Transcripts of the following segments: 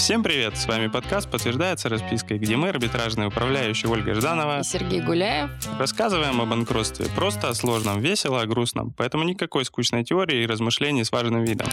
Всем привет! С вами подкаст «Подтверждается распиской», где мы, арбитражные управляющие Ольга Жданова и Сергей Гуляев, рассказываем о банкротстве просто, о сложном, весело, о грустном. Поэтому никакой скучной теории и размышлений с важным видом.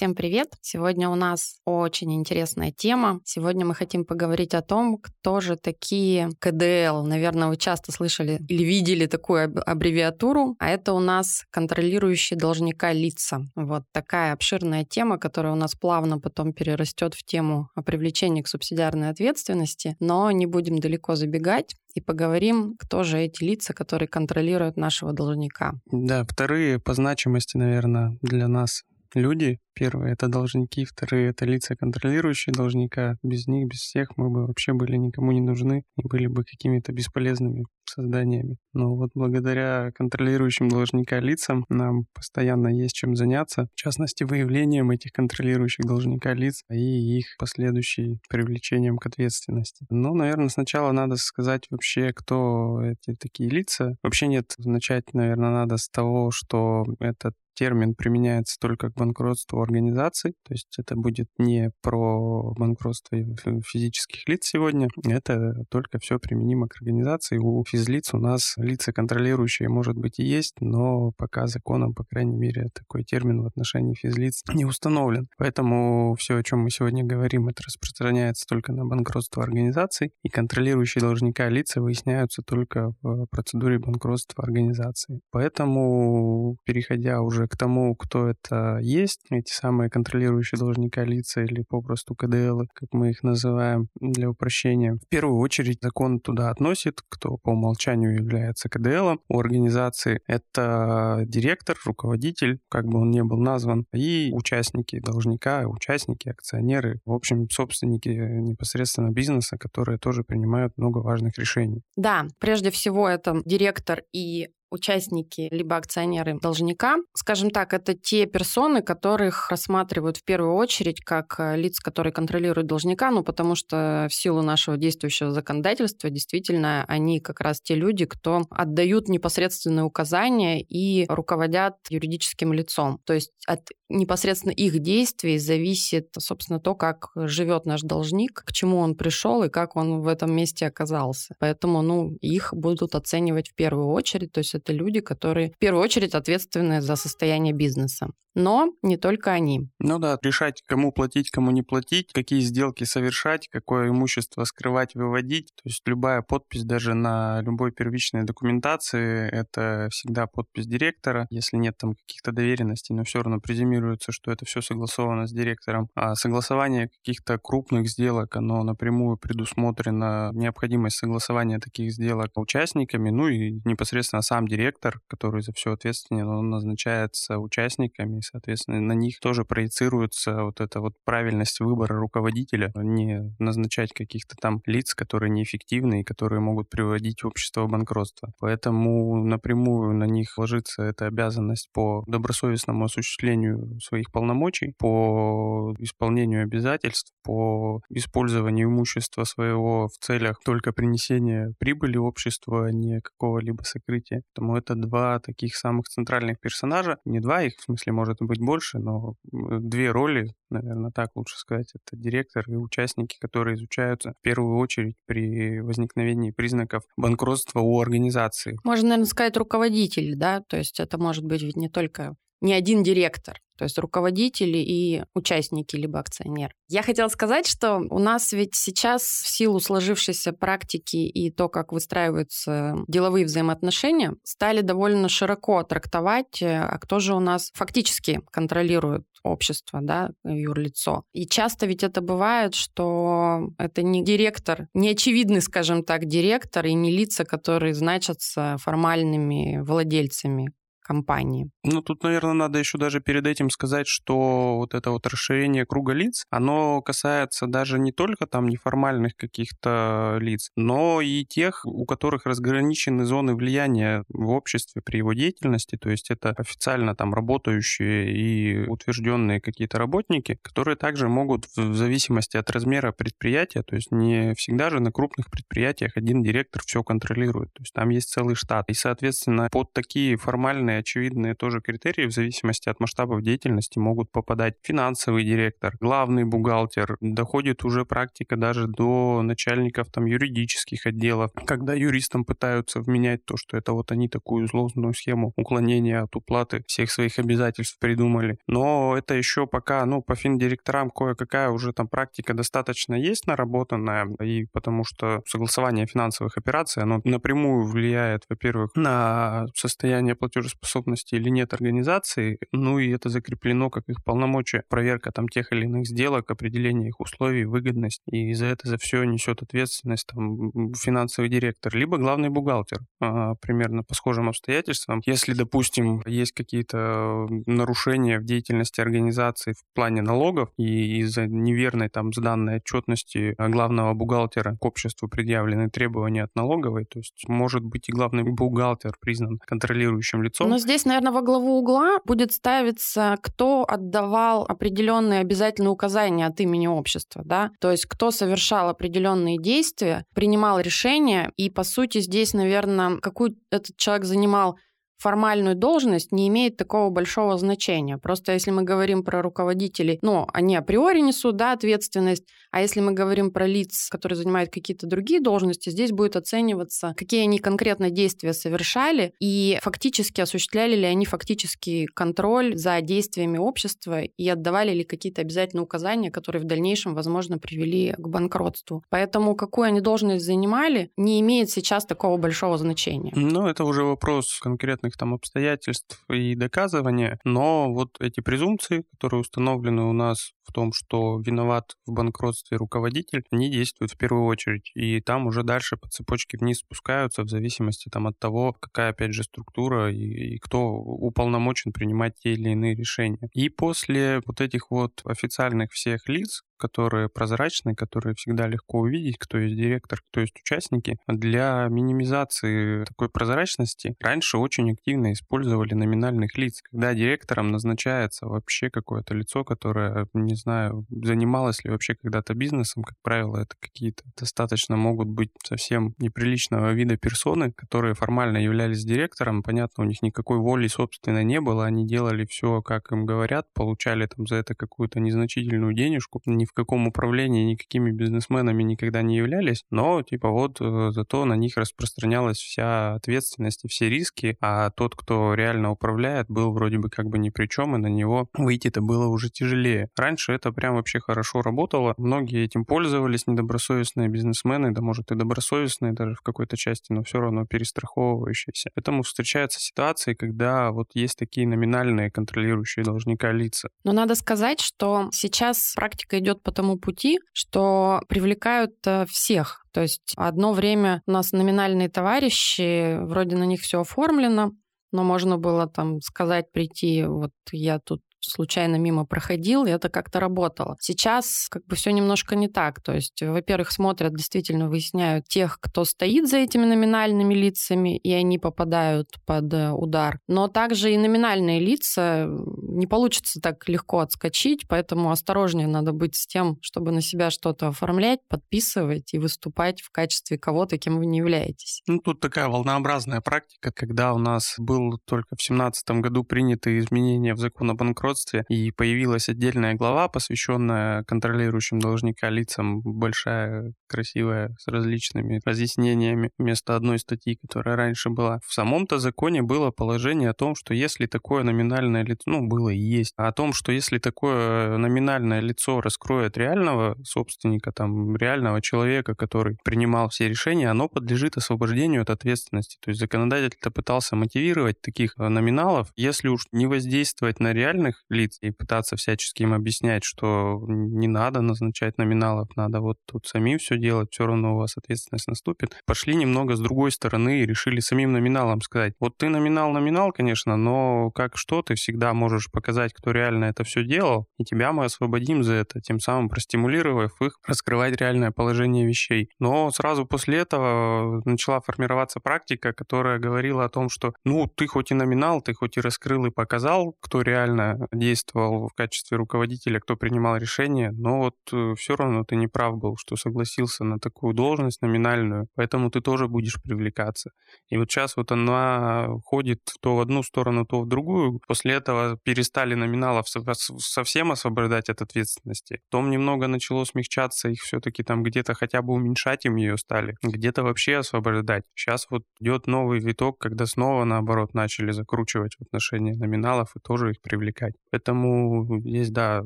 Всем привет! Сегодня у нас очень интересная тема. Сегодня мы хотим поговорить о том, кто же такие КДЛ. Наверное, вы часто слышали или видели такую аббревиатуру, а это у нас контролирующие должника лица. Вот такая обширная тема, которая у нас плавно потом перерастет в тему о привлечении к субсидиарной ответственности, но не будем далеко забегать и поговорим, кто же эти лица, которые контролируют нашего должника. Да, вторые по значимости, наверное, для нас люди. Первые — это должники, вторые — это лица, контролирующие должника. Без них, без всех мы бы вообще были никому не нужны и были бы какими-то бесполезными созданиями. Но вот благодаря контролирующим должника лицам нам постоянно есть чем заняться, в частности, выявлением этих контролирующих должника лиц и их последующей привлечением к ответственности. Но, наверное, сначала надо сказать вообще, кто эти такие лица. Вообще нет, начать, наверное, надо с того, что этот термин применяется только к банкротству организаций, то есть это будет не про банкротство физических лиц сегодня, это только все применимо к организации. У физлиц у нас лица контролирующие, может быть, и есть, но пока законом, по крайней мере, такой термин в отношении физлиц не установлен. Поэтому все, о чем мы сегодня говорим, это распространяется только на банкротство организаций, и контролирующие должника лица выясняются только в процедуре банкротства организации. Поэтому, переходя уже к тому, кто это есть, эти самые контролирующие должника лица или попросту КДЛ, как мы их называем для упрощения. В первую очередь закон туда относит, кто по умолчанию является КДЛ у организации. Это директор, руководитель, как бы он ни был назван, и участники должника, участники, акционеры, в общем, собственники непосредственно бизнеса, которые тоже принимают много важных решений. Да, прежде всего это директор и участники либо акционеры должника. Скажем так, это те персоны, которых рассматривают в первую очередь как э, лиц, которые контролируют должника, ну потому что в силу нашего действующего законодательства действительно они как раз те люди, кто отдают непосредственные указания и руководят юридическим лицом. То есть от непосредственно их действий зависит, собственно, то, как живет наш должник, к чему он пришел и как он в этом месте оказался. Поэтому, ну, их будут оценивать в первую очередь. То есть это люди, которые в первую очередь ответственны за состояние бизнеса. Но не только они. Ну да, решать, кому платить, кому не платить, какие сделки совершать, какое имущество скрывать, выводить. То есть любая подпись даже на любой первичной документации — это всегда подпись директора. Если нет там каких-то доверенностей, но все равно презюмируется, что это все согласовано с директором. А согласование каких-то крупных сделок, оно напрямую предусмотрено, необходимость согласования таких сделок участниками, ну и непосредственно сам директор, который за все ответственен, он назначается участниками, и, соответственно, на них тоже проецируется вот эта вот правильность выбора руководителя, не назначать каких-то там лиц, которые неэффективны и которые могут приводить общество в банкротство. Поэтому напрямую на них ложится эта обязанность по добросовестному осуществлению своих полномочий, по исполнению обязательств, по использованию имущества своего в целях только принесения прибыли обществу, а не какого-либо сокрытия. Поэтому это два таких самых центральных персонажа. Не два их, в смысле, может быть больше, но две роли, наверное, так лучше сказать, это директор и участники, которые изучаются в первую очередь при возникновении признаков банкротства у организации. Можно, наверное, сказать руководитель, да, то есть это может быть ведь не только не один директор, то есть руководители и участники, либо акционер. Я хотела сказать, что у нас ведь сейчас в силу сложившейся практики и то, как выстраиваются деловые взаимоотношения, стали довольно широко трактовать, э, а кто же у нас фактически контролирует общество, да, юрлицо. И часто ведь это бывает, что это не директор, не очевидный, скажем так, директор и не лица, которые значатся формальными владельцами компании. Ну, тут, наверное, надо еще даже перед этим сказать, что вот это вот расширение круга лиц, оно касается даже не только там неформальных каких-то лиц, но и тех, у которых разграничены зоны влияния в обществе при его деятельности, то есть это официально там работающие и утвержденные какие-то работники, которые также могут в зависимости от размера предприятия, то есть не всегда же на крупных предприятиях один директор все контролирует, то есть там есть целый штат, и, соответственно, под такие формальные очевидные тоже критерии в зависимости от масштабов деятельности могут попадать финансовый директор, главный бухгалтер. Доходит уже практика даже до начальников там юридических отделов, когда юристам пытаются вменять то, что это вот они такую сложную схему уклонения от уплаты всех своих обязательств придумали. Но это еще пока, ну, по финдиректорам кое-какая уже там практика достаточно есть наработанная, и потому что согласование финансовых операций, оно напрямую влияет, во-первых, на состояние платежеспособности или нет организации, ну и это закреплено как их полномочия, проверка там тех или иных сделок, определение их условий, выгодность, и за это за все несет ответственность там финансовый директор, либо главный бухгалтер, а, примерно по схожим обстоятельствам. Если, допустим, есть какие-то нарушения в деятельности организации в плане налогов, и из-за неверной там сданной отчетности главного бухгалтера к обществу предъявлены требования от налоговой, то есть может быть и главный бухгалтер признан контролирующим лицом. Но здесь, наверное, во главу угла будет ставиться, кто отдавал определенные обязательные указания от имени общества, да, то есть кто совершал определенные действия, принимал решения, и по сути здесь, наверное, какую этот человек занимал формальную должность не имеет такого большого значения. Просто если мы говорим про руководителей, ну, они априори несут, да, ответственность, а если мы говорим про лиц, которые занимают какие-то другие должности, здесь будет оцениваться, какие они конкретно действия совершали и фактически осуществляли ли они фактический контроль за действиями общества и отдавали ли какие-то обязательные указания, которые в дальнейшем, возможно, привели к банкротству. Поэтому какую они должность занимали, не имеет сейчас такого большого значения. Ну, это уже вопрос конкретных конкретных там обстоятельств и доказывания, но вот эти презумпции, которые установлены у нас в том, что виноват в банкротстве руководитель, они действуют в первую очередь, и там уже дальше по цепочке вниз спускаются в зависимости там от того, какая опять же структура и, и кто уполномочен принимать те или иные решения. И после вот этих вот официальных всех лиц, которые прозрачны, которые всегда легко увидеть, кто есть директор, кто есть участники. Для минимизации такой прозрачности раньше очень активно использовали номинальных лиц, когда директором назначается вообще какое-то лицо, которое, не знаю, занималось ли вообще когда-то бизнесом, как правило, это какие-то достаточно могут быть совсем неприличного вида персоны, которые формально являлись директором, понятно, у них никакой воли собственно не было, они делали все, как им говорят, получали там за это какую-то незначительную денежку, не в каком управлении никакими бизнесменами никогда не являлись, но типа вот э, зато на них распространялась вся ответственность и все риски, а тот, кто реально управляет, был вроде бы как бы ни при чем, и на него выйти-то было уже тяжелее. Раньше это прям вообще хорошо работало, многие этим пользовались, недобросовестные бизнесмены, да может и добросовестные даже в какой-то части, но все равно перестраховывающиеся. Поэтому встречаются ситуации, когда вот есть такие номинальные контролирующие должника лица. Но надо сказать, что сейчас практика идет по тому пути, что привлекают э, всех. То есть одно время у нас номинальные товарищи, вроде на них все оформлено, но можно было там сказать, прийти, вот я тут случайно мимо проходил, и это как-то работало. Сейчас как бы все немножко не так. То есть, во-первых, смотрят, действительно выясняют тех, кто стоит за этими номинальными лицами, и они попадают под э, удар. Но также и номинальные лица не получится так легко отскочить, поэтому осторожнее надо быть с тем, чтобы на себя что-то оформлять, подписывать и выступать в качестве кого-то, кем вы не являетесь. Ну, тут такая волнообразная практика, когда у нас был только в 2017 году приняты изменения в закон о банкротстве, банкротстве, и появилась отдельная глава, посвященная контролирующим должника лицам, большая, красивая, с различными разъяснениями вместо одной статьи, которая раньше была. В самом-то законе было положение о том, что если такое номинальное лицо, ну, было и есть, о том, что если такое номинальное лицо раскроет реального собственника, там, реального человека, который принимал все решения, оно подлежит освобождению от ответственности. То есть законодатель-то пытался мотивировать таких номиналов, если уж не воздействовать на реальных лиц и пытаться всячески им объяснять, что не надо назначать номиналов, надо вот тут самим все делать, все равно у вас ответственность наступит. Пошли немного с другой стороны и решили самим номиналом сказать, вот ты номинал номинал, конечно, но как что, ты всегда можешь показать, кто реально это все делал, и тебя мы освободим за это, тем самым простимулировав их раскрывать реальное положение вещей. Но сразу после этого начала формироваться практика, которая говорила о том, что ну ты хоть и номинал, ты хоть и раскрыл и показал, кто реально действовал в качестве руководителя, кто принимал решение, но вот э, все равно ты не прав был, что согласился на такую должность номинальную, поэтому ты тоже будешь привлекаться. И вот сейчас вот она ходит то в одну сторону, то в другую. После этого перестали номиналов совсем освобождать от ответственности. Потом немного начало смягчаться, их все-таки там где-то хотя бы уменьшать им ее стали, где-то вообще освобождать. Сейчас вот идет новый виток, когда снова наоборот начали закручивать в отношении номиналов и тоже их привлекать. Поэтому есть, да,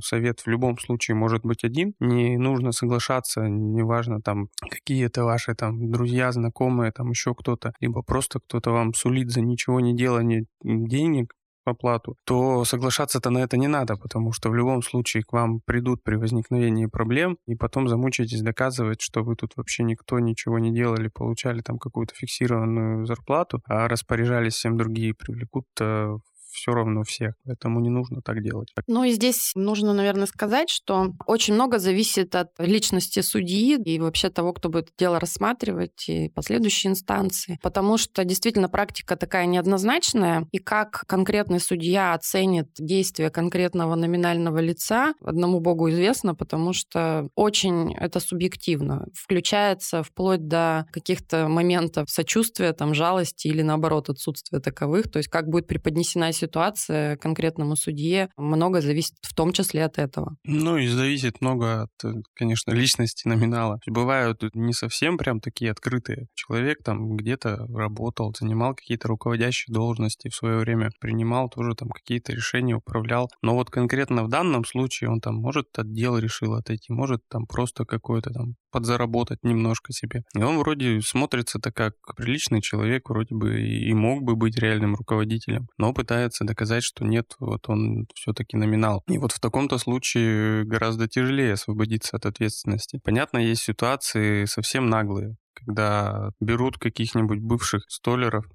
совет в любом случае может быть один. Не нужно соглашаться, неважно там, какие это ваши там друзья, знакомые, там еще кто-то, либо просто кто-то вам сулит за ничего не делание денег, оплату, то соглашаться-то на это не надо, потому что в любом случае к вам придут при возникновении проблем, и потом замучаетесь доказывать, что вы тут вообще никто ничего не делали, получали там какую-то фиксированную зарплату, а распоряжались всем другие, привлекут все равно всех, поэтому не нужно так делать. Ну и здесь нужно, наверное, сказать, что очень много зависит от личности судьи и вообще того, кто будет дело рассматривать, и последующие инстанции, потому что действительно практика такая неоднозначная, и как конкретный судья оценит действия конкретного номинального лица, одному богу известно, потому что очень это субъективно, включается вплоть до каких-то моментов сочувствия, там, жалости или, наоборот, отсутствия таковых, то есть как будет преподнесена ситуация ситуация конкретному судье, много зависит в том числе от этого. Ну и зависит много от, э, конечно, личности номинала. Бывают не совсем прям такие открытые. Человек там где-то работал, занимал какие-то руководящие должности в свое время, принимал тоже там какие-то решения, управлял. Но вот конкретно в данном случае он там может отдел решил отойти, может там просто какой-то там подзаработать немножко себе. И он вроде смотрится-то как приличный человек, вроде бы и мог бы быть реальным руководителем, но пытается доказать, что нет, вот он все-таки номинал. И вот в таком-то случае гораздо тяжелее освободиться от ответственности. Понятно, есть ситуации совсем наглые, когда берут каких-нибудь бывших столеров,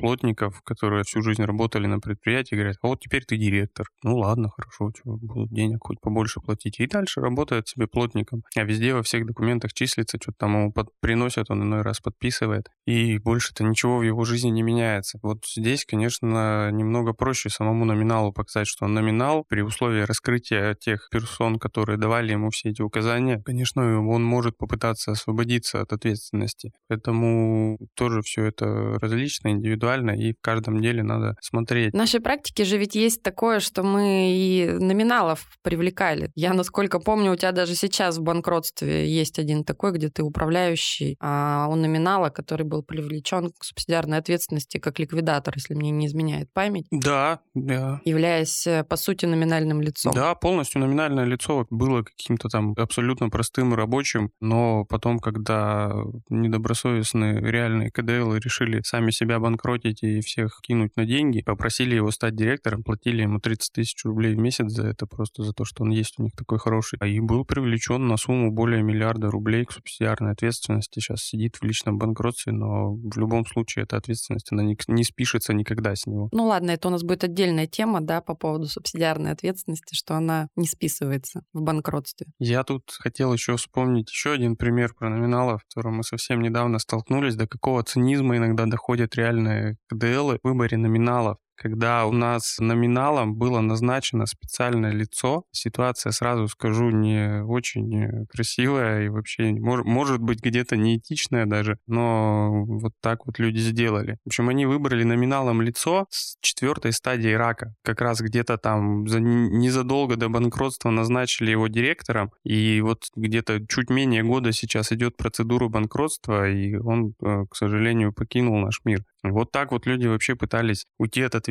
плотников, которые всю жизнь работали на предприятии, говорят, а вот теперь ты директор. Ну ладно, хорошо, что, будут денег хоть побольше платить. И дальше работает себе плотником. А везде во всех документах числится, что-то там ему под... приносят, он иной раз подписывает. И больше-то ничего в его жизни не меняется. Вот здесь, конечно, немного проще самому номиналу показать, что он номинал при условии раскрытия тех персон, которые давали ему все эти указания. Конечно, он может попытаться освободиться от ответственности. Поэтому тоже все это различно, индивидуально индивидуально, и в каждом деле надо смотреть. В нашей практике же ведь есть такое, что мы и номиналов привлекали. Я, насколько помню, у тебя даже сейчас в банкротстве есть один такой, где ты управляющий, а у номинала, который был привлечен к субсидиарной ответственности как ликвидатор, если мне не изменяет память. Да, да. Являясь, э, по сути, номинальным лицом. Да, полностью номинальное лицо было каким-то там абсолютно простым рабочим, но потом, когда недобросовестные реальные КДЛ решили сами себя банкротить, обанкротить и всех кинуть на деньги. Попросили его стать директором, платили ему 30 тысяч рублей в месяц за это, просто за то, что он есть у них такой хороший. А и был привлечен на сумму более миллиарда рублей к субсидиарной ответственности. Сейчас сидит в личном банкротстве, но в любом случае эта ответственность, она не, не спишется никогда с него. Ну ладно, это у нас будет отдельная тема, да, по поводу субсидиарной ответственности, что она не списывается в банкротстве. Я тут хотел еще вспомнить еще один пример про номиналов, с которым мы совсем недавно столкнулись, до какого цинизма иногда доходят реальные КДЛ в выборе номиналов когда у нас номиналом было назначено специальное лицо, ситуация, сразу скажу, не очень красивая и вообще, может, может быть, где-то неэтичная даже, но вот так вот люди сделали. В общем, они выбрали номиналом лицо с четвертой стадии рака. Как раз где-то там за, незадолго до банкротства назначили его директором, и вот где-то чуть менее года сейчас идет процедура банкротства, и он, э, к сожалению, покинул наш мир. Вот так вот люди вообще пытались уйти от ответственности,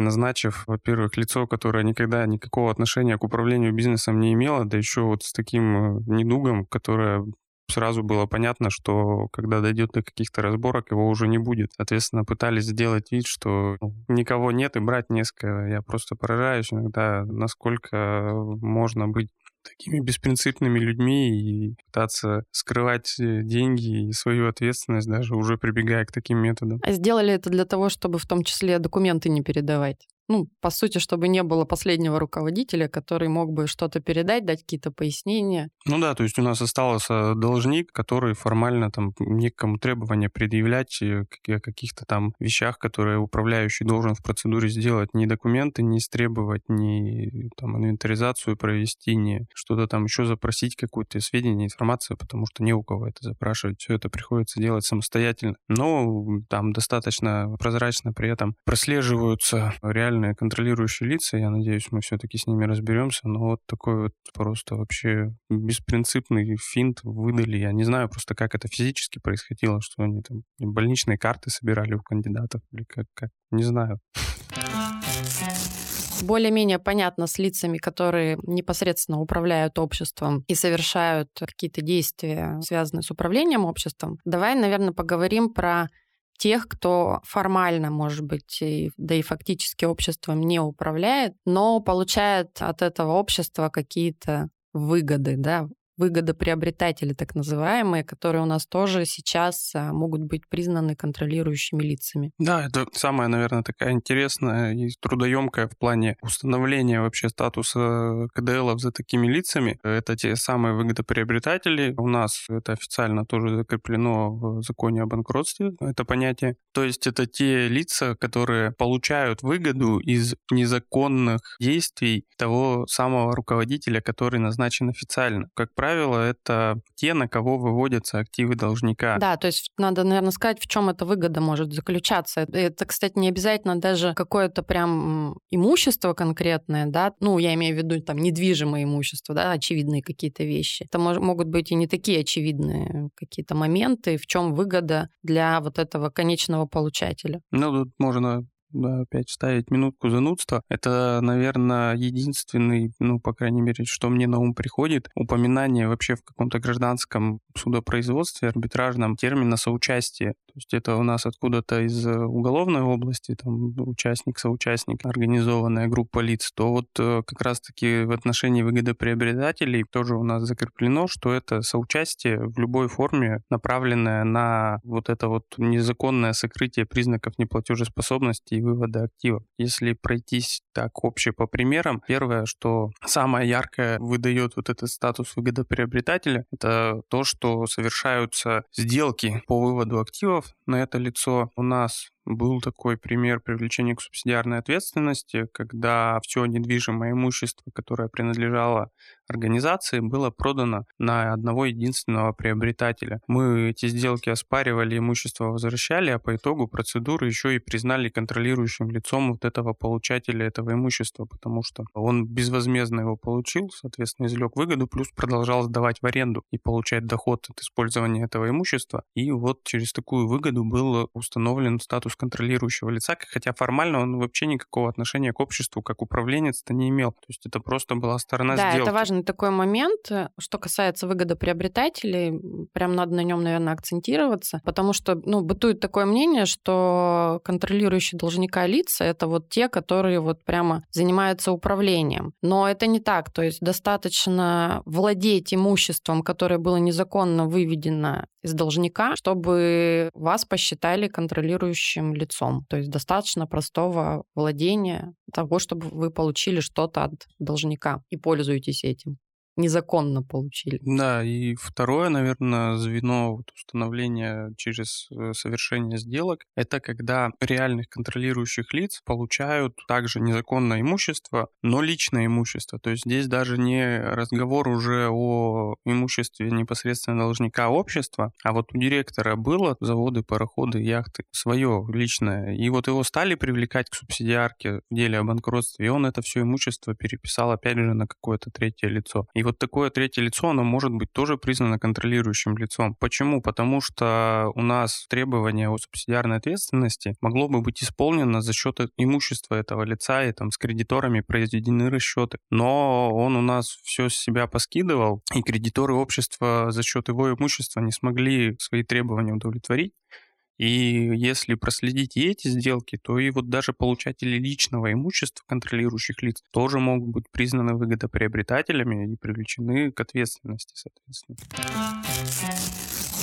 назначив, во-первых, лицо, которое никогда никакого отношения к управлению бизнесом не имело, да еще вот с таким э, недугом, которое сразу было понятно, что когда дойдет до каких-то разборок, его уже не будет. Соответственно, пытались сделать вид, что ну, никого нет и брать не с кого. Я просто поражаюсь иногда, насколько можно быть такими беспринципными людьми и пытаться скрывать э, деньги и свою ответственность, даже уже прибегая к таким методам. А сделали это для того, чтобы в том числе документы не передавать? Ну, по сути, чтобы не было последнего руководителя, который мог бы что-то передать, дать какие-то пояснения. Ну да, то есть у нас остался должник, который формально там некому требования предъявлять о каких-то там вещах, которые управляющий должен в процедуре сделать, ни документы не истребовать, ни там инвентаризацию провести, ни что-то там еще запросить, какую-то сведения, информацию, потому что не у кого это запрашивать. Все это приходится делать самостоятельно. Но там достаточно прозрачно при этом прослеживаются реальные контролирующие лица. Я надеюсь, мы все-таки с ними разберемся. Но вот такой вот просто вообще беспринципный финт выдали. Я не знаю просто, как это физически происходило, что они там больничные карты собирали у кандидатов или как, как не знаю более-менее понятно с лицами, которые непосредственно управляют обществом и совершают какие-то действия, связанные с управлением обществом. Давай, наверное, поговорим про тех, кто формально, может быть, и, да и фактически обществом не управляет, но получает от этого общества какие-то выгоды, да, выгодоприобретатели, так называемые, которые у нас тоже сейчас а, могут быть признаны контролирующими лицами. Да, это самая, наверное, такая интересная и трудоемкая в плане установления вообще статуса КДЛов за такими лицами. Это те самые выгодоприобретатели. У нас это официально тоже закреплено в законе о банкротстве, это понятие. То есть это те лица, которые получают выгоду из незаконных действий того самого руководителя, который назначен официально. Как правило, правило, это те, на кого выводятся активы должника. Да, то есть надо, наверное, сказать, в чем эта выгода может заключаться. Это, кстати, не обязательно даже какое-то прям имущество конкретное, да, ну, я имею в виду там недвижимое имущество, да, очевидные какие-то вещи. Это мож- могут быть и не такие очевидные какие-то моменты, в чем выгода для вот этого конечного получателя. Ну, тут можно опять вставить минутку занудства. Это, наверное, единственный, ну, по крайней мере, что мне на ум приходит, упоминание вообще в каком-то гражданском судопроизводстве, арбитражном термина соучастие. То есть это у нас откуда-то из э, уголовной области, там, участник, соучастник, организованная группа лиц, то вот э, как раз-таки в отношении выгодоприобретателей тоже у нас закреплено, что это соучастие в любой форме, направленное на вот это вот незаконное сокрытие признаков неплатежеспособности вывода активов. Если пройтись так обще по примерам, первое, что самое яркое выдает вот этот статус выгодоприобретателя, это то, что совершаются сделки по выводу активов на это лицо. У нас был такой пример привлечения к субсидиарной ответственности, когда все недвижимое имущество, которое принадлежало организации, было продано на одного единственного приобретателя. Мы эти сделки оспаривали, имущество возвращали, а по итогу процедуры еще и признали контролирующим лицом вот этого получателя этого имущества, потому что он безвозмездно его получил, соответственно, извлек выгоду, плюс продолжал сдавать в аренду и получать доход от использования этого имущества. И вот через такую выгоду был установлен статус статус контролирующего лица, хотя формально он вообще никакого отношения к обществу как управленец-то не имел. То есть это просто была сторона да, сделки. Да, это важный такой момент. Что касается выгодоприобретателей, прям надо на нем, наверное, акцентироваться, потому что ну, бытует такое мнение, что контролирующие должника лица — это вот те, которые вот прямо занимаются управлением. Но это не так. То есть достаточно владеть имуществом, которое было незаконно выведено из должника, чтобы вас посчитали контролирующим лицом. То есть достаточно простого владения того, чтобы вы получили что-то от должника и пользуетесь этим незаконно получили. Да, и второе, наверное, звено установления через э, совершение сделок, это когда реальных контролирующих лиц получают также незаконное имущество, но личное имущество. То есть здесь даже не разговор уже о имуществе непосредственно должника общества, а вот у директора было заводы, пароходы, яхты, свое личное. И вот его стали привлекать к субсидиарке в деле о банкротстве, и он это все имущество переписал опять же на какое-то третье лицо. И вот такое третье лицо, оно может быть тоже признано контролирующим лицом. Почему? Потому что у нас требование о субсидиарной ответственности могло бы быть исполнено за счет имущества этого лица, и там с кредиторами произведены расчеты. Но он у нас все с себя поскидывал, и кредиторы общества за счет его имущества не смогли свои требования удовлетворить. И если проследить и эти сделки, то и вот даже получатели личного имущества контролирующих лиц тоже могут быть признаны выгодоприобретателями и привлечены к ответственности, соответственно.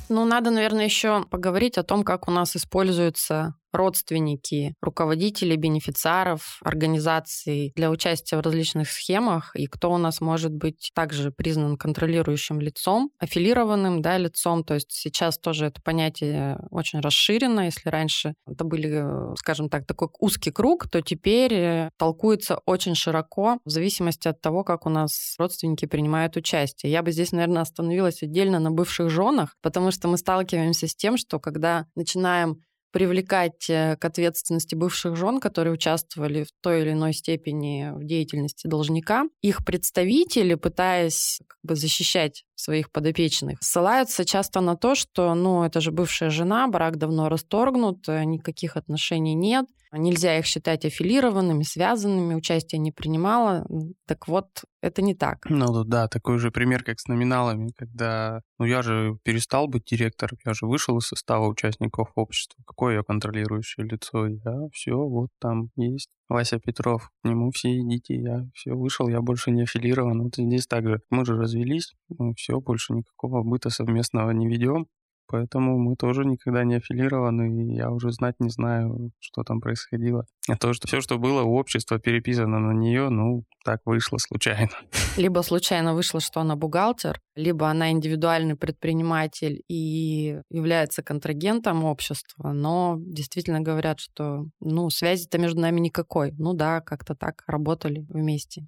Ну, надо, наверное, еще поговорить о том, как у нас используется родственники, руководители, бенефициаров, организаций для участия в различных схемах, и кто у нас может быть также признан контролирующим лицом, аффилированным да, лицом. То есть сейчас тоже это понятие очень расширено. Если раньше это были, скажем так, такой узкий круг, то теперь э, толкуется очень широко в зависимости от того, как у нас родственники принимают участие. Я бы здесь, наверное, остановилась отдельно на бывших женах, потому что мы сталкиваемся с тем, что когда начинаем привлекать э, к ответственности бывших жен, которые участвовали в той или иной степени в деятельности должника. Их представители, пытаясь как бы защищать своих подопечных, ссылаются часто на то, что, ну, это же бывшая жена, брак давно расторгнут, э, никаких отношений нет, нельзя их считать аффилированными, связанными, участие не принимала. Так вот, это не так. Ну да, такой же пример, как с номиналами, когда, ну я же перестал быть директором, я же вышел из состава участников общества. Какое я контролирующее лицо? Я все, вот там есть Вася Петров, к нему все идите, я все вышел, я больше не аффилирован. Вот здесь также мы же развелись, мы все, больше никакого быта совместного не ведем. Поэтому мы тоже никогда не аффилированы, и я уже знать не знаю, что там происходило. А то, что все, что было у общества, переписано на нее, ну, так вышло случайно. Либо случайно вышло, что она бухгалтер, либо она индивидуальный предприниматель и является контрагентом общества, но действительно говорят, что, ну, связи-то между нами никакой. Ну да, как-то так работали вместе.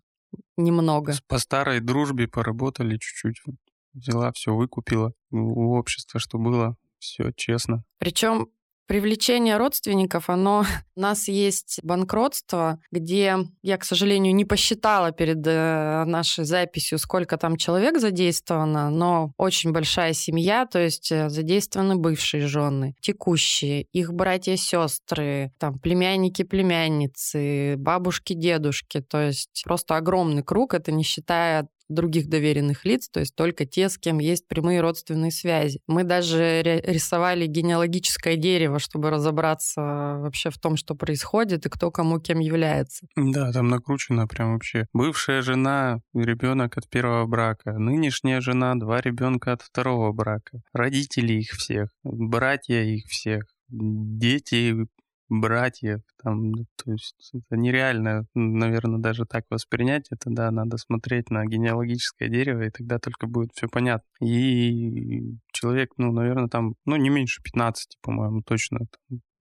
Немного. По старой дружбе поработали чуть-чуть взяла, все выкупила у общества, что было, все честно. Причем Привлечение родственников, оно... У нас есть банкротство, где я, к сожалению, не посчитала перед э, нашей записью, сколько там человек задействовано, но очень большая семья, то есть э, задействованы бывшие жены, текущие, их братья, сестры, там племянники, племянницы, бабушки, дедушки, то есть просто огромный круг, это не считая других доверенных лиц, то есть только те, с кем есть прямые родственные связи. Мы даже рисовали генеалогическое дерево, чтобы разобраться вообще в том, что происходит и кто кому кем является. Да, там накручено прям вообще. Бывшая жена, ребенок от первого брака, нынешняя жена, два ребенка от второго брака, родители их всех, братья их всех, дети братьев, там, ну, то есть это нереально, наверное, даже так воспринять это, да, надо смотреть на генеалогическое дерево, и тогда только будет все понятно. И человек, ну, наверное, там, ну, не меньше 15, по-моему, точно,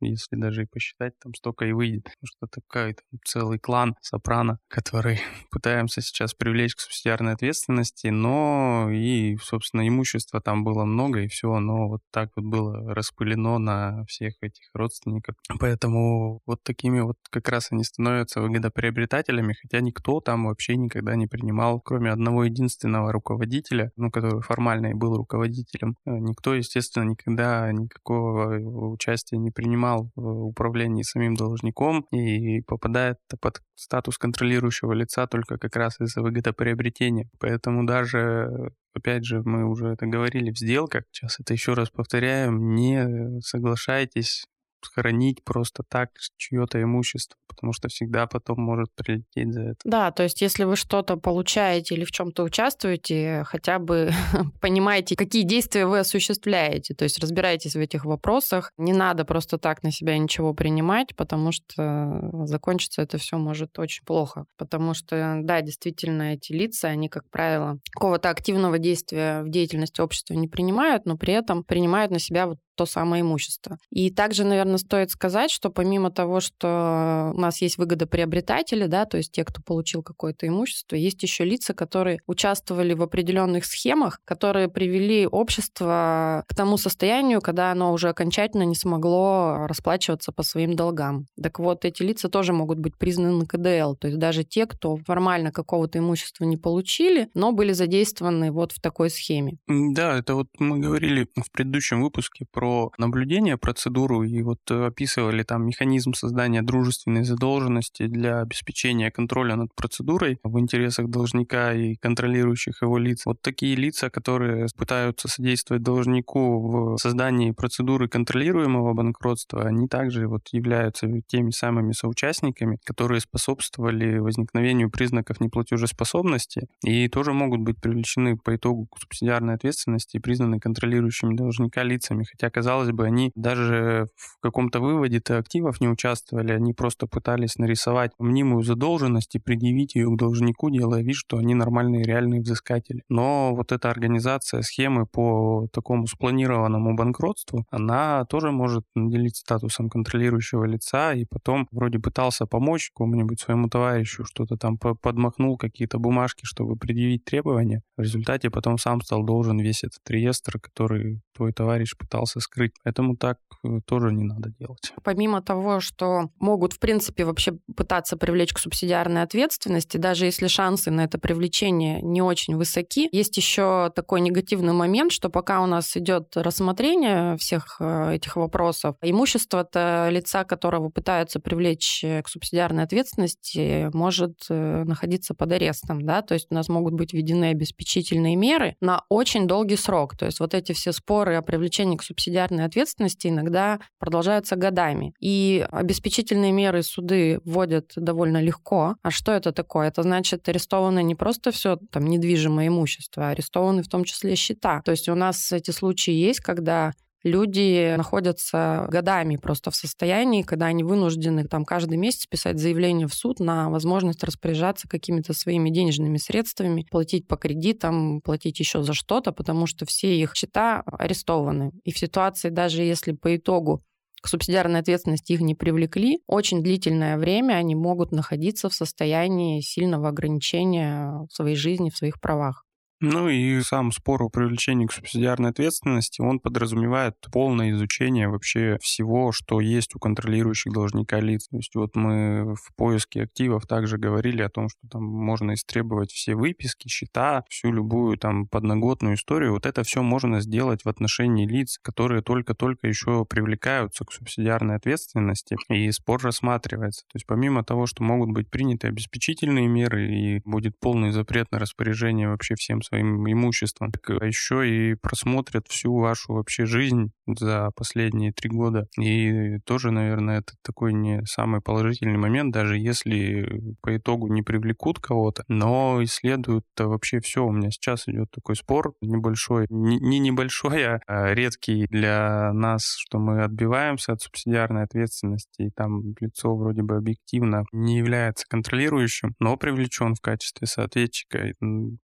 если даже и посчитать, там столько и выйдет. Потому что такой там, целый клан сопрано, который пытаемся сейчас привлечь к субсидиарной ответственности, но и, собственно, имущества там было много, и все оно вот так вот было распылено на всех этих родственников. Поэтому вот такими вот как раз они становятся выгодоприобретателями, хотя никто там вообще никогда не принимал, кроме одного единственного руководителя, ну, который формально и был руководителем. Э, никто, естественно, никогда никакого участия не принимал профессионал в управлении самим должником и попадает под статус контролирующего лица только как раз из-за выгодоприобретения. Поэтому даже опять же, мы уже это говорили в сделках, сейчас это еще раз повторяем, не соглашайтесь хранить просто так чье-то имущество, потому что всегда потом может прилететь за это. Да, то есть если вы что-то получаете или в чем-то участвуете, хотя бы понимаете, какие действия вы осуществляете, то есть разбирайтесь в этих вопросах. Не надо просто так на себя ничего принимать, потому что закончится это все может очень плохо. Потому что, да, действительно, эти лица, они, как правило, какого-то активного действия в деятельности общества не принимают, но при этом принимают на себя вот то самое имущество. И также, наверное, стоит сказать, что помимо того, что у нас есть выгодоприобретатели, да, то есть те, кто получил какое-то имущество, есть еще лица, которые участвовали в определенных схемах, которые привели общество к тому состоянию, когда оно уже окончательно не смогло расплачиваться по своим долгам. Так вот, эти лица тоже могут быть признаны КДЛ, то есть даже те, кто формально какого-то имущества не получили, но были задействованы вот в такой схеме. Да, это вот мы говорили в предыдущем выпуске про про наблюдение, процедуру, и вот э, описывали там механизм создания дружественной задолженности для обеспечения контроля над процедурой в интересах должника и контролирующих его лиц. Вот такие лица, которые пытаются содействовать должнику в создании процедуры контролируемого банкротства, они также вот являются теми самыми соучастниками, которые способствовали возникновению признаков неплатежеспособности и тоже могут быть привлечены по итогу к субсидиарной ответственности и признаны контролирующими должника лицами. Хотя казалось бы, они даже в каком-то выводе активов не участвовали, они просто пытались нарисовать мнимую задолженность и предъявить ее к должнику, делая вид, что они нормальные реальные взыскатели. Но вот эта организация схемы по такому спланированному банкротству, она тоже может наделить статусом контролирующего лица и потом вроде пытался помочь кому-нибудь своему товарищу, что-то там подмахнул какие-то бумажки, чтобы предъявить требования. В результате потом сам стал должен весь этот реестр, который твой товарищ пытался скрыть. Поэтому так э, тоже не надо делать. Помимо того, что могут, в принципе, вообще пытаться привлечь к субсидиарной ответственности, даже если шансы на это привлечение не очень высоки, есть еще такой негативный момент, что пока у нас идет рассмотрение всех э, этих вопросов, имущество-то лица, которого пытаются привлечь к субсидиарной ответственности, может э, находиться под арестом, да, то есть у нас могут быть введены обеспечительные меры на очень долгий срок. То есть вот эти все споры о привлечении к субсидиарной ответственности иногда продолжаются годами. И обеспечительные меры суды вводят довольно легко. А что это такое? Это значит, арестовано не просто все там недвижимое имущество, а арестованы в том числе счета. То есть у нас эти случаи есть, когда люди находятся годами просто в состоянии, когда они вынуждены там каждый месяц писать заявление в суд на возможность распоряжаться какими-то своими денежными средствами, платить по кредитам, платить еще за что-то, потому что все их счета арестованы. И в ситуации, даже если по итогу к субсидиарной ответственности их не привлекли, очень длительное время они могут находиться в состоянии сильного ограничения в своей жизни, в своих правах. Ну и сам спор о привлечении к субсидиарной ответственности, он подразумевает полное изучение вообще всего, что есть у контролирующих должника лиц. То есть вот мы в поиске активов также говорили о том, что там можно истребовать все выписки, счета, всю любую там подноготную историю. Вот это все можно сделать в отношении лиц, которые только-только еще привлекаются к субсидиарной ответственности, и спор рассматривается. То есть помимо того, что могут быть приняты обеспечительные меры и будет полный запрет на распоряжение вообще всем своим имуществом. А еще и просмотрят всю вашу вообще жизнь за последние три года. И тоже, наверное, это такой не самый положительный момент, даже если по итогу не привлекут кого-то, но исследуют вообще все. У меня сейчас идет такой спор небольшой, не, не небольшой, а, а редкий для нас, что мы отбиваемся от субсидиарной ответственности, и там лицо вроде бы объективно не является контролирующим, но привлечен в качестве соответчика.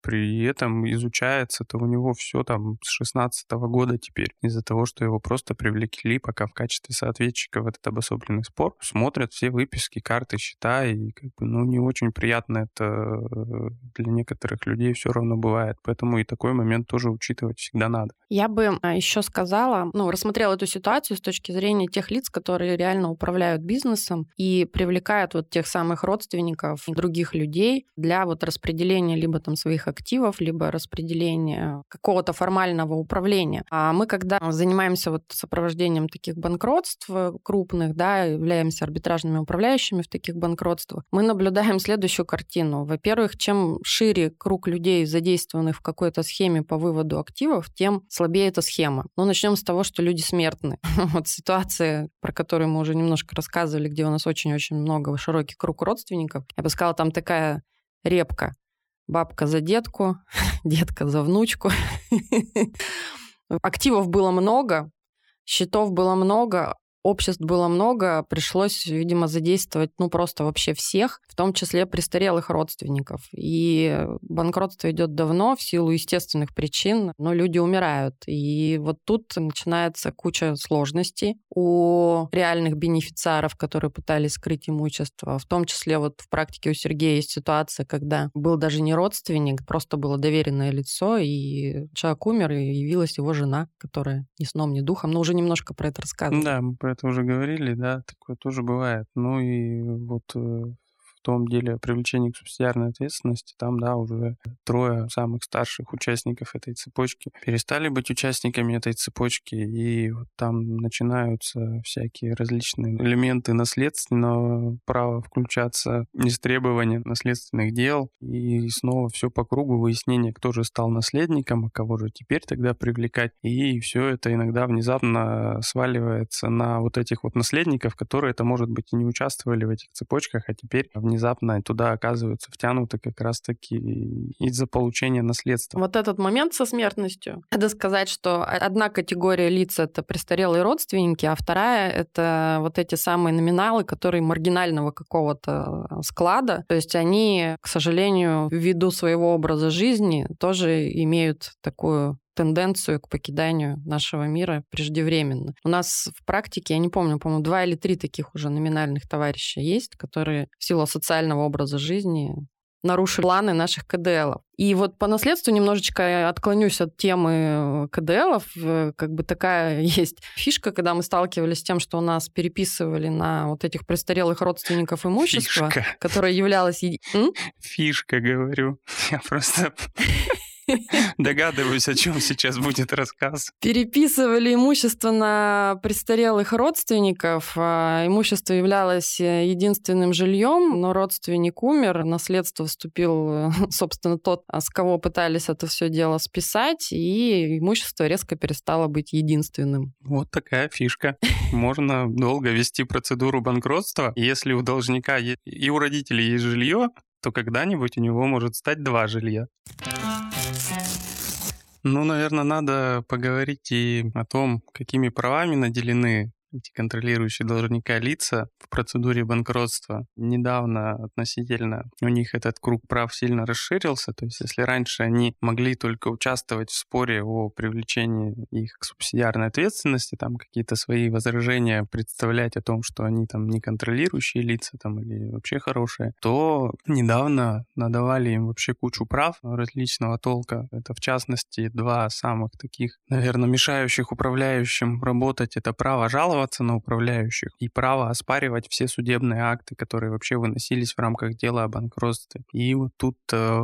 При этом изучается-то у него все там с 16 года теперь. Из-за того, что его просто привлекли пока в качестве соответчика в этот обособленный спор, смотрят все выписки, карты, счета, и как бы, ну, не очень приятно это э, для некоторых людей все равно бывает. Поэтому и такой момент тоже учитывать всегда надо. Я бы а, еще сказала, ну, рассмотрела эту ситуацию с точки зрения тех лиц, которые реально управляют бизнесом и привлекают вот тех самых родственников других людей для вот распределения либо там своих активов, либо распределения, какого-то формального управления. А мы, когда занимаемся вот сопровождением таких банкротств крупных, да, являемся арбитражными управляющими в таких банкротствах, мы наблюдаем следующую картину. Во-первых, чем шире круг людей, задействованных в какой-то схеме по выводу активов, тем слабее эта схема. Ну, начнем с того, что люди смертны. вот ситуация, про которую мы уже немножко рассказывали, где у нас очень-очень много, широкий круг родственников. Я бы сказала, там такая репка. Бабка за детку, детка за внучку. Активов было много, счетов было много, обществ было много, пришлось, видимо, задействовать, ну, просто вообще всех, в том числе престарелых родственников. И банкротство идет давно в силу естественных причин, но люди умирают. И вот тут начинается куча сложностей у реальных бенефициаров, которые пытались скрыть имущество. В том числе вот в практике у Сергея есть ситуация, когда был даже не родственник, просто было доверенное лицо, и человек умер, и явилась его жена, которая ни сном, ни духом, но уже немножко про это рассказывала. Да, мы про это уже говорили, да, такое тоже бывает. Ну и вот э, том деле привлечение к субсидиарной ответственности, там, да, уже трое самых старших участников этой цепочки перестали быть участниками этой цепочки, и вот там начинаются всякие различные элементы наследственного права включаться, истребования наследственных дел, и снова все по кругу выяснение, кто же стал наследником, а кого же теперь тогда привлекать, и все это иногда внезапно сваливается на вот этих вот наследников, которые, это может быть, и не участвовали в этих цепочках, а теперь внезапно внезапно туда оказываются втянуты как раз-таки из-за получения наследства. Вот этот момент со смертностью. Надо сказать, что одна категория лиц — это престарелые родственники, а вторая — это вот эти самые номиналы, которые маргинального какого-то склада. То есть они, к сожалению, ввиду своего образа жизни тоже имеют такую тенденцию к покиданию нашего мира преждевременно. У нас в практике, я не помню, по-моему, два или три таких уже номинальных товарища есть, которые в силу социального образа жизни нарушили планы наших КДЛов. И вот по наследству немножечко отклонюсь от темы КДЛов. Э, как бы такая есть фишка, когда мы сталкивались с тем, что у нас переписывали на вот этих престарелых родственников имущество, Фишка. которое являлось... Фишка, говорю. Я просто Догадываюсь, о чем сейчас будет рассказ. Переписывали имущество на престарелых родственников. А имущество являлось э, единственным жильем, но родственник умер, наследство вступил, э, собственно, тот, а с кого пытались это все дело списать, и имущество резко перестало быть единственным. Вот такая фишка. Можно долго вести процедуру банкротства. Если у должника и у родителей есть жилье, то когда-нибудь у него может стать два жилья. Ну, наверное, надо поговорить и о том, какими правами наделены эти контролирующие должника лица в процедуре банкротства. Недавно относительно у них этот круг прав сильно расширился. То есть если раньше они могли только участвовать в споре о привлечении их к субсидиарной ответственности, там какие-то свои возражения представлять о том, что они там не контролирующие лица там или вообще хорошие, то недавно надавали им вообще кучу прав различного толка. Это в частности два самых таких, наверное, мешающих управляющим работать. Это право жаловаться жаловаться на управляющих и право оспаривать все судебные акты, которые вообще выносились в рамках дела о банкротстве. И вот тут э,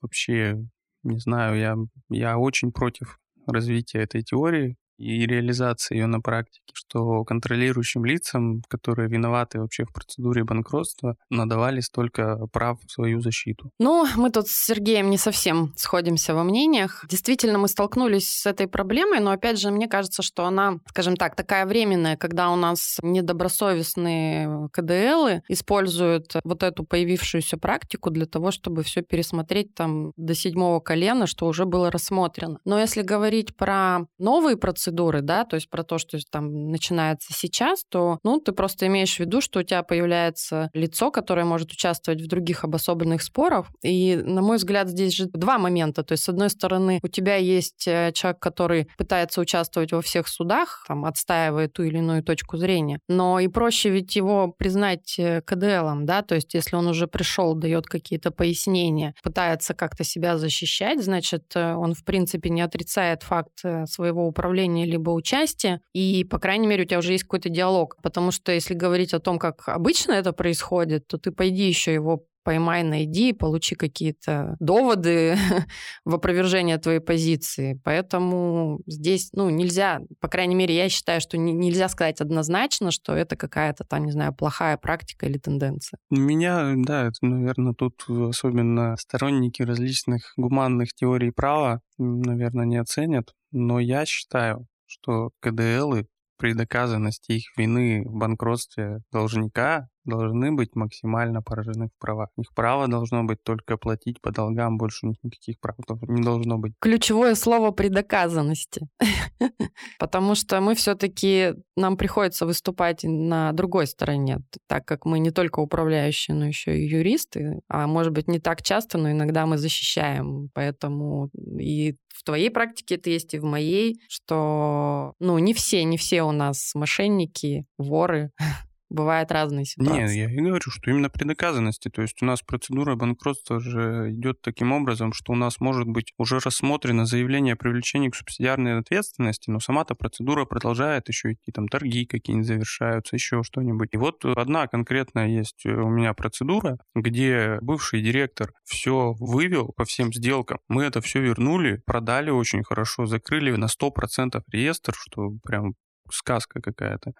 вообще, не знаю, я, я очень против развития этой теории, и реализации ее на практике, что контролирующим лицам, которые виноваты вообще в процедуре банкротства, надавали столько прав в свою защиту. Ну, мы тут с Сергеем не совсем сходимся во мнениях. Действительно, мы столкнулись с этой проблемой, но опять же, мне кажется, что она, скажем так, такая временная, когда у нас недобросовестные КДЛы используют вот эту появившуюся практику для того, чтобы все пересмотреть там до седьмого колена, что уже было рассмотрено. Но если говорить про новые процедуры, процедуры, да, то есть про то, что там начинается сейчас, то, ну, ты просто имеешь в виду, что у тебя появляется лицо, которое может участвовать в других обособленных спорах. И, на мой взгляд, здесь же два момента. То есть, с одной стороны, у тебя есть э, человек, который пытается участвовать во всех судах, там, отстаивая ту или иную точку зрения, но и проще ведь его признать э, КДЛом, да, то есть, если он уже пришел, дает какие-то пояснения, пытается как-то себя защищать, значит, э, он, в принципе, не отрицает факт своего управления решение либо участие, и, по крайней мере, у тебя уже есть какой-то диалог. Потому что если говорить о том, как обычно это происходит, то ты пойди еще его поймай, найди, получи какие-то доводы в опровержение твоей позиции. Поэтому здесь, ну, нельзя, по крайней мере, я считаю, что нельзя сказать однозначно, что это какая-то там, не знаю, плохая практика или тенденция. Меня, да, это, наверное, тут особенно сторонники различных гуманных теорий права, наверное, не оценят, но я считаю, что КДЛы при доказанности их вины в банкротстве должника должны быть максимально поражены в правах. Их право должно быть только платить по долгам, больше никаких прав не должно быть. Ключевое слово при доказанности. Потому что мы все-таки, нам приходится выступать на другой стороне, так как мы не только управляющие, но еще и юристы, а может быть не так часто, но иногда мы защищаем. Поэтому и в твоей практике это есть и в моей, что, ну, не все, не все у нас мошенники, воры, бывают разные ситуации. Нет, я и говорю, что именно при доказанности. То есть у нас процедура банкротства же идет таким образом, что у нас может быть уже рассмотрено заявление о привлечении к субсидиарной ответственности, но сама-то процедура продолжает еще идти, там торги какие-нибудь завершаются, еще что-нибудь. И вот одна конкретная есть у меня процедура, где бывший директор все вывел по всем сделкам. Мы это все вернули, продали очень хорошо, закрыли на 100% реестр, что прям сказка какая-то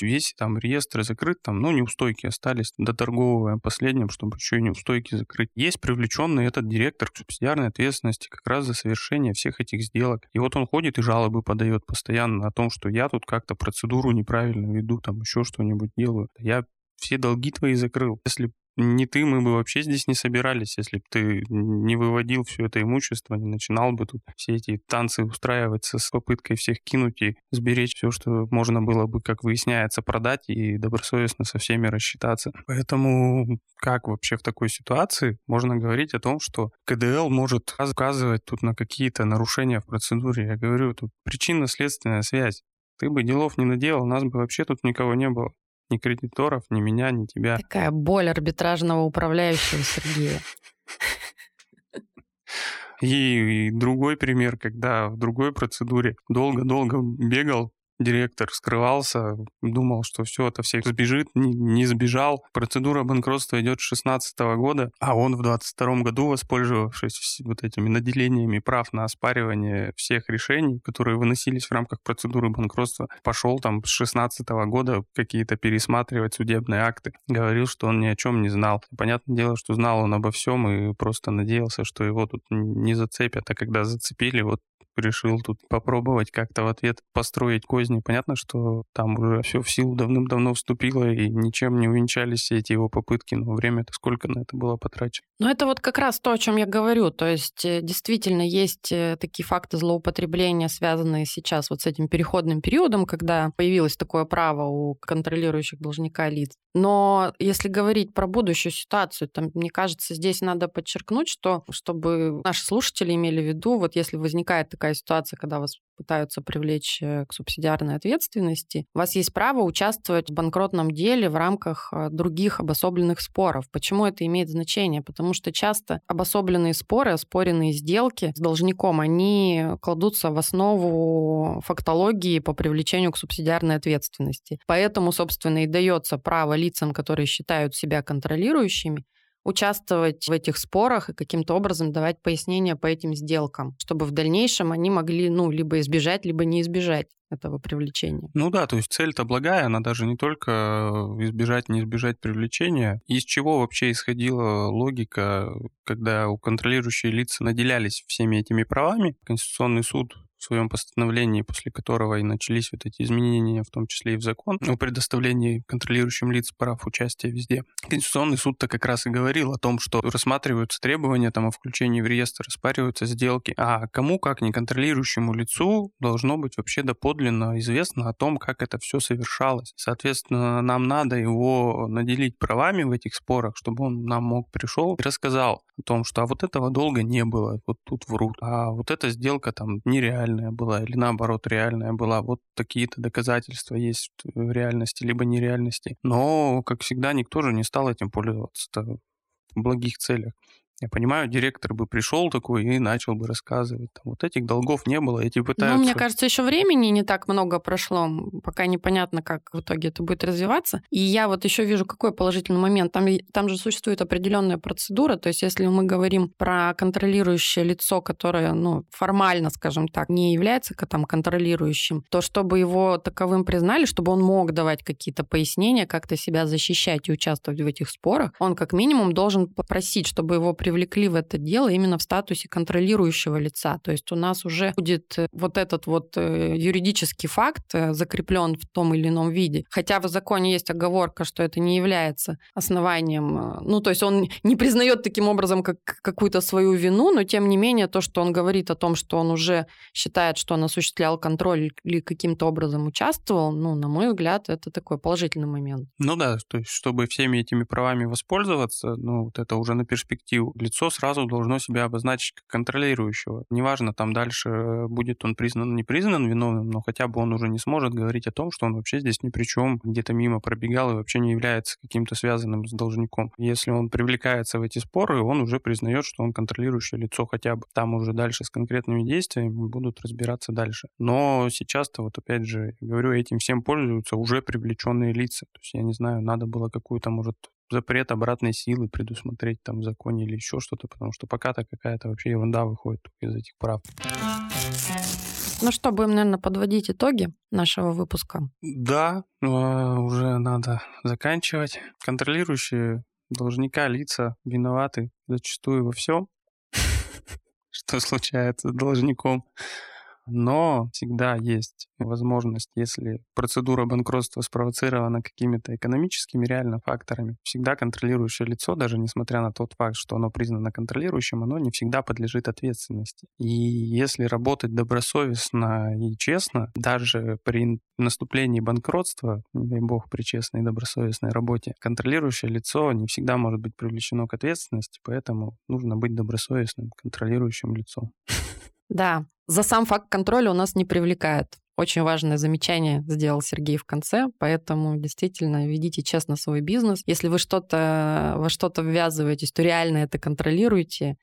весь там реестр закрыт, там, ну, неустойки остались, доторговываем последним, чтобы еще и неустойки закрыть. Есть привлеченный этот директор к субсидиарной ответственности как раз за совершение всех этих сделок. И вот он ходит и жалобы подает постоянно о том, что я тут как-то процедуру неправильно веду, там еще что-нибудь делаю. Я все долги твои закрыл. Если не ты, мы бы вообще здесь не собирались, если бы ты не выводил все это имущество, не начинал бы тут все эти танцы устраивать с попыткой всех кинуть и сберечь все, что можно было бы, как выясняется, продать и добросовестно со всеми рассчитаться. Поэтому как вообще в такой ситуации можно говорить о том, что КДЛ может указывать тут на какие-то нарушения в процедуре? Я говорю, тут причинно-следственная связь. Ты бы делов не наделал, нас бы вообще тут никого не было ни кредиторов, ни меня, ни тебя. Такая боль арбитражного управляющего Сергея. И, и другой пример, когда в другой процедуре долго-долго бегал директор скрывался, думал, что все это всех сбежит, не, не сбежал. Процедура банкротства идет с 16 года, а он в 22 году, воспользовавшись вот этими наделениями прав на оспаривание всех решений, которые выносились в рамках процедуры банкротства, пошел там с 16 года какие-то пересматривать судебные акты. Говорил, что он ни о чем не знал. Понятное дело, что знал он обо всем и просто надеялся, что его тут не зацепят. А когда зацепили, вот решил тут попробовать как-то в ответ построить козни. Понятно, что там уже все в силу давным-давно вступило, и ничем не увенчались эти его попытки, но время-то сколько на это было потрачено. Ну, это вот как раз то, о чем я говорю. То есть э, действительно есть э, такие факты злоупотребления, связанные сейчас вот с этим переходным периодом, когда появилось такое право у контролирующих должника лиц. Но если говорить про будущую ситуацию, то, мне кажется, здесь надо подчеркнуть, что чтобы наши слушатели имели в виду, вот если возникает такая ситуация, когда вас пытаются привлечь э, к субсидиарной ответственности, у вас есть право участвовать в банкротном деле в рамках э, других обособленных споров. Почему это имеет значение? Потому что часто обособленные споры, оспоренные сделки с должником, они кладутся в основу фактологии по привлечению к субсидиарной ответственности. Поэтому, собственно, и дается право лицам, которые считают себя контролирующими, участвовать в этих спорах и каким-то образом давать пояснения по этим сделкам, чтобы в дальнейшем они могли, ну, либо избежать, либо не избежать этого привлечения. Ну да, то есть цель-то благая, она даже не только избежать, не избежать привлечения. Из чего вообще исходила логика, когда у контролирующие лица наделялись всеми этими правами? Конституционный суд в своем постановлении, после которого и начались вот эти изменения, в том числе и в закон о предоставлении контролирующим лиц прав участия везде. Конституционный суд-то как раз и говорил о том, что рассматриваются требования там, о включении в реестр, распариваются сделки, а кому, как неконтролирующему лицу, должно быть вообще доподлинно известно о том, как это все совершалось. Соответственно, нам надо его наделить правами в этих спорах, чтобы он нам мог пришел и рассказал о том, что а вот этого долга не было, вот тут врут, а вот эта сделка там нереальна нереальная была, или наоборот реальная была. Вот такие-то доказательства есть в реальности, либо нереальности. Но, как всегда, никто же не стал этим пользоваться в благих целях. Я понимаю, директор бы пришел такой и начал бы рассказывать. Там, вот этих долгов не было, эти пытаются... Ну, мне кажется, еще времени не так много прошло, пока непонятно, как в итоге это будет развиваться. И я вот еще вижу, какой положительный момент. Там, там же существует определенная процедура, то есть если мы говорим про контролирующее лицо, которое, ну, формально, скажем так, не является там контролирующим, то чтобы его таковым признали, чтобы он мог давать какие-то пояснения, как-то себя защищать и участвовать в этих спорах, он как минимум должен попросить, чтобы его при привлекли в это дело именно в статусе контролирующего лица. То есть у нас уже будет э, вот этот вот э, юридический факт э, закреплен в том или ином виде. Хотя в законе есть оговорка, что это не является основанием. Ну, то есть он не признает таким образом как какую-то свою вину, но тем не менее то, что он говорит о том, что он уже считает, что он осуществлял контроль или каким-то образом участвовал, ну, на мой взгляд, это такой положительный момент. Ну да, то есть чтобы всеми этими правами воспользоваться, ну, вот это уже на перспективу лицо сразу должно себя обозначить как контролирующего. Неважно, там дальше э, будет он признан, не признан виновным, но хотя бы он уже не сможет говорить о том, что он вообще здесь ни при чем, где-то мимо пробегал и вообще не является каким-то связанным с должником. Если он привлекается в эти споры, он уже признает, что он контролирующее лицо хотя бы. Там уже дальше с конкретными действиями будут разбираться дальше. Но сейчас-то вот опять же, говорю, этим всем пользуются уже привлеченные лица. То есть я не знаю, надо было какую-то, может, запрет обратной силы предусмотреть там в законе или еще что-то, потому что пока-то какая-то вообще ерунда выходит из этих прав. Ну что, будем, наверное, подводить итоги нашего выпуска. Да, уже надо заканчивать. Контролирующие должника лица виноваты зачастую во всем, что случается с должником. Но всегда есть возможность, если процедура банкротства спровоцирована какими-то экономическими реально факторами, всегда контролирующее лицо, даже несмотря на тот факт, что оно признано контролирующим, оно не всегда подлежит ответственности. И если работать добросовестно и честно, даже при наступлении банкротства, не дай бог, при честной и добросовестной работе, контролирующее лицо не всегда может быть привлечено к ответственности, поэтому нужно быть добросовестным контролирующим лицом. Да, за сам факт контроля у нас не привлекает. Очень важное замечание сделал Сергей в конце, поэтому действительно ведите честно свой бизнес. Если вы что-то во что-то ввязываетесь, то реально это контролируйте,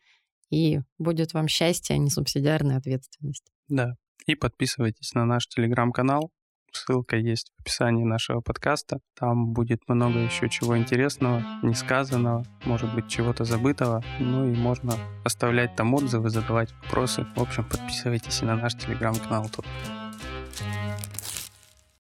и будет вам счастье, а не субсидиарная ответственность. Да, и подписывайтесь на наш телеграм-канал. Ссылка есть в описании нашего подкаста. Там будет много еще чего интересного, несказанного, может быть, чего-то забытого. Ну и можно оставлять там отзывы, задавать вопросы. В общем, подписывайтесь и на наш телеграм-канал тут.